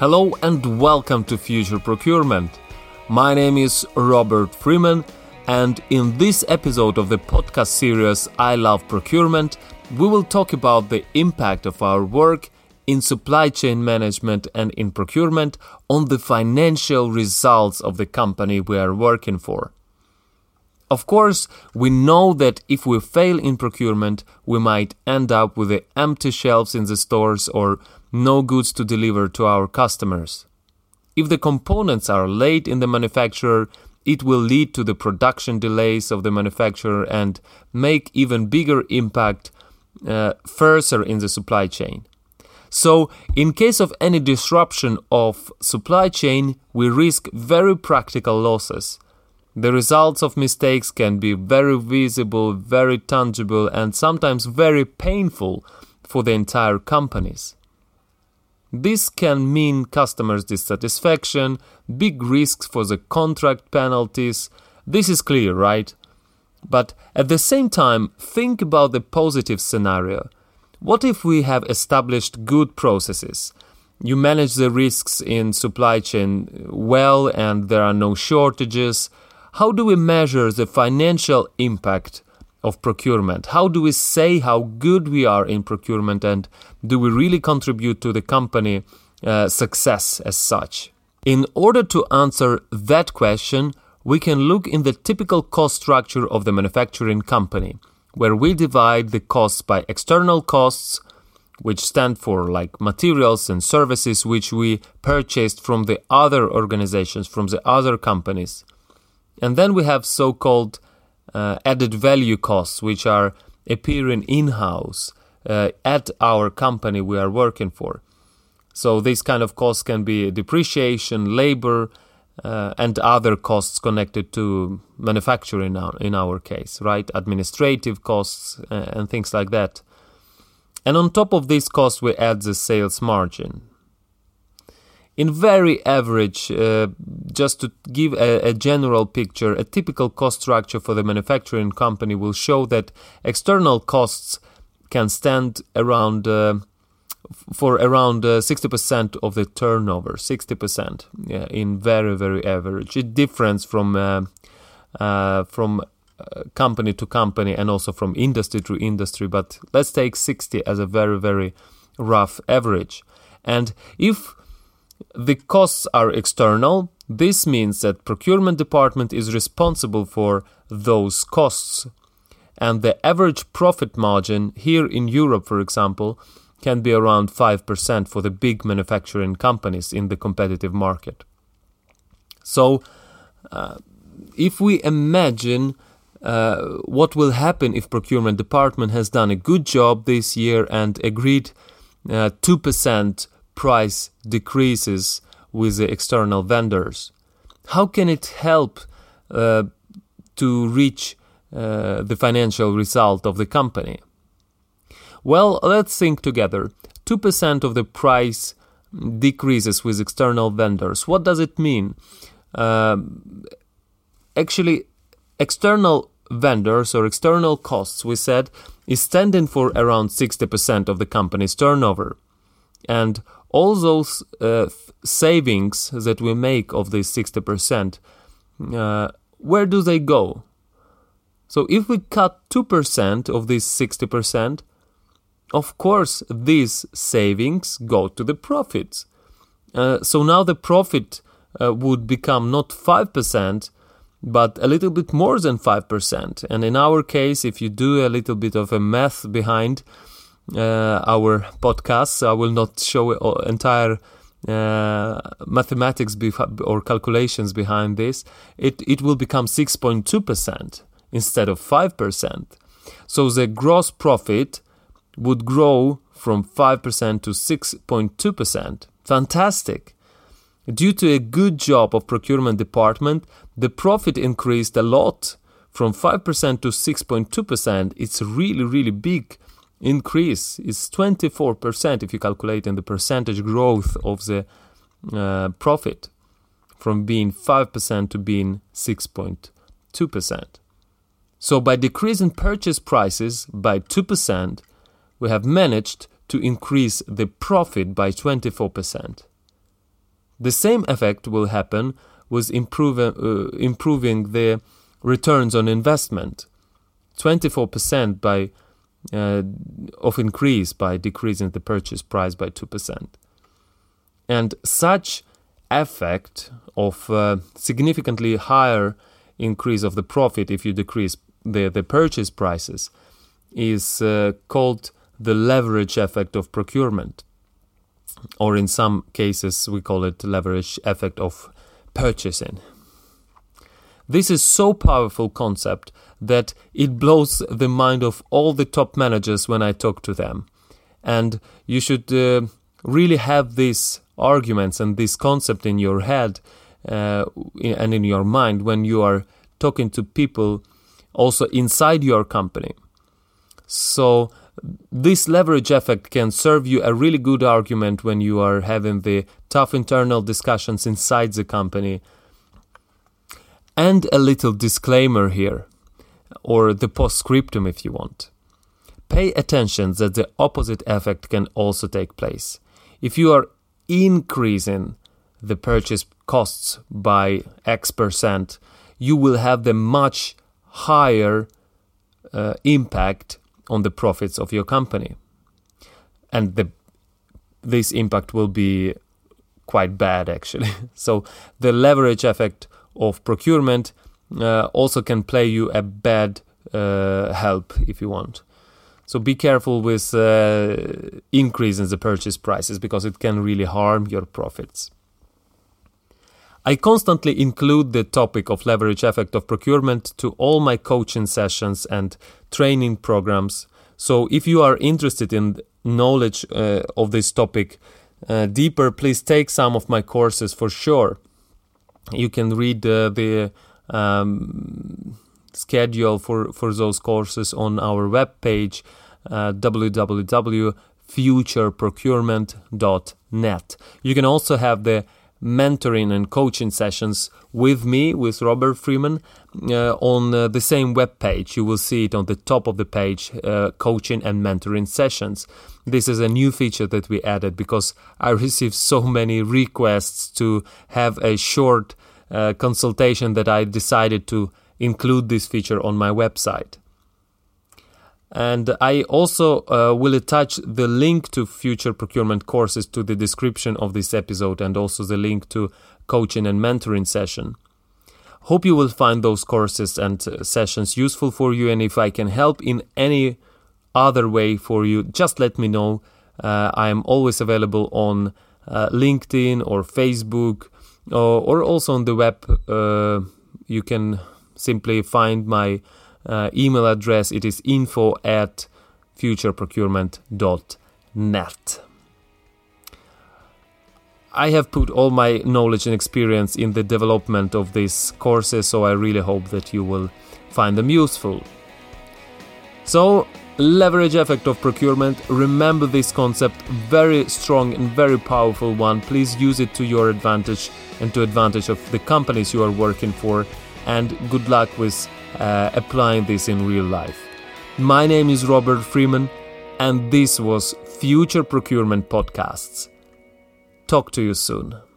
Hello and welcome to Future Procurement. My name is Robert Freeman, and in this episode of the podcast series I Love Procurement, we will talk about the impact of our work in supply chain management and in procurement on the financial results of the company we are working for. Of course, we know that if we fail in procurement, we might end up with the empty shelves in the stores or no goods to deliver to our customers. If the components are late in the manufacturer, it will lead to the production delays of the manufacturer and make even bigger impact uh, further in the supply chain. So, in case of any disruption of supply chain, we risk very practical losses. The results of mistakes can be very visible, very tangible, and sometimes very painful for the entire companies. This can mean customers' dissatisfaction, big risks for the contract penalties. This is clear, right? But at the same time, think about the positive scenario. What if we have established good processes? You manage the risks in supply chain well and there are no shortages. How do we measure the financial impact of procurement? How do we say how good we are in procurement and do we really contribute to the company uh, success as such? In order to answer that question, we can look in the typical cost structure of the manufacturing company where we divide the costs by external costs, which stand for like materials and services which we purchased from the other organizations, from the other companies. And then we have so called uh, added value costs, which are appearing in house uh, at our company we are working for. So these kind of costs can be depreciation, labor, uh, and other costs connected to manufacturing in our case, right? Administrative costs uh, and things like that. And on top of these costs, we add the sales margin. In very average, uh, just to give a, a, general picture, a typical cost structure for the manufacturing company will show that external costs can stand around uh, for around uh, 60% of the turnover 60% yeah, in very very average. It differs from uh, uh, from uh, company to company and also from industry to industry but let's take 60 as a very very rough average. And if the costs are external this means that procurement department is responsible for those costs and the average profit margin here in Europe for example can be around 5% for the big manufacturing companies in the competitive market. So, uh, if we imagine uh, what will happen if procurement department has done a good job this year and agreed uh, 2% price decreases with the external vendors, how can it help uh, to reach uh, the financial result of the company? Well, let's think together. 2% of the price decreases with external vendors. What does it mean? Um, actually, external vendors or external costs, we said, is standing for around 60% of the company's turnover. And all those uh, savings that we make of this 60%, uh, where do they go? So if we cut 2% of this 60%, of course, these savings go to the profits. Uh, so now the profit uh, would become not 5%, but a little bit more than 5%. And in our case, if you do a little bit of a math behind uh, our podcasts, I will not show entire uh, mathematics or calculations behind this, it, it will become 6.2% instead of 5%. So the gross profit would grow from 5% to 6.2%. Fantastic! Due to a good job of procurement department, the profit increased a lot from 5% to 6.2%. It's really, really big increase. is 24% if you calculate in the percentage growth of the uh, profit from being 5% to being 6.2%. So by decreasing purchase prices by 2%, we have managed to increase the profit by 24%. The same effect will happen with improving, uh, improving the returns on investment. 24% by uh, of increase by decreasing the purchase price by 2%. And such effect of uh, significantly higher increase of the profit if you decrease the, the purchase prices is uh, called the leverage effect of procurement. Or in some cases, we call it leverage effect of purchasing. This is so powerful concept that it blows the mind of all the top managers when I talk to them. And you should uh, really have these arguments and this concept in your head uh, and in your mind when you are talking to people also inside your company. So, this leverage effect can serve you a really good argument when you are having the tough internal discussions inside the company. And a little disclaimer here, or the postscriptum if you want. Pay attention that the opposite effect can also take place. If you are increasing the purchase costs by X percent, you will have the much higher uh, impact on the profits of your company. And the, this impact will be quite bad actually. so the leverage effect of procurement also can play you a bad uh, help if you want. So be careful with uh, increasing the purchase prices because it can really harm your profits. I constantly include the topic of leverage effect of procurement to all my coaching sessions and training programs. So if you are interested in knowledge uh, of this topic uh, deeper, please take some of my courses for sure. You can read uh, the um, schedule for, for those courses on our webpage uh, www.futureprocurement.net. You can also have the mentoring and coaching sessions with me, with Robert Freeman, uh, on uh, the same web page. You will see it on the top of the page uh, coaching and mentoring sessions. This is a new feature that we added because I received so many requests to have a short uh, consultation that I decided to include this feature on my website. And I also uh, will attach the link to future procurement courses to the description of this episode and also the link to coaching and mentoring session. Hope you will find those courses and uh, sessions useful for you. And if I can help in any other way for you, just let me know. Uh, I am always available on uh, LinkedIn or Facebook or, or, also on the web. Uh, you can simply find my uh, email address it is info at futureprocurement.net. I have put all my knowledge and experience in the development of these courses, so I really hope that you will find them useful. So, leverage effect of procurement, remember this concept, very strong and very powerful one. Please use it to your advantage and to advantage of the companies you are working for and good luck with uh, applying this in real life. My name is Robert Freeman, and this was Future Procurement Podcasts. Talk to you soon.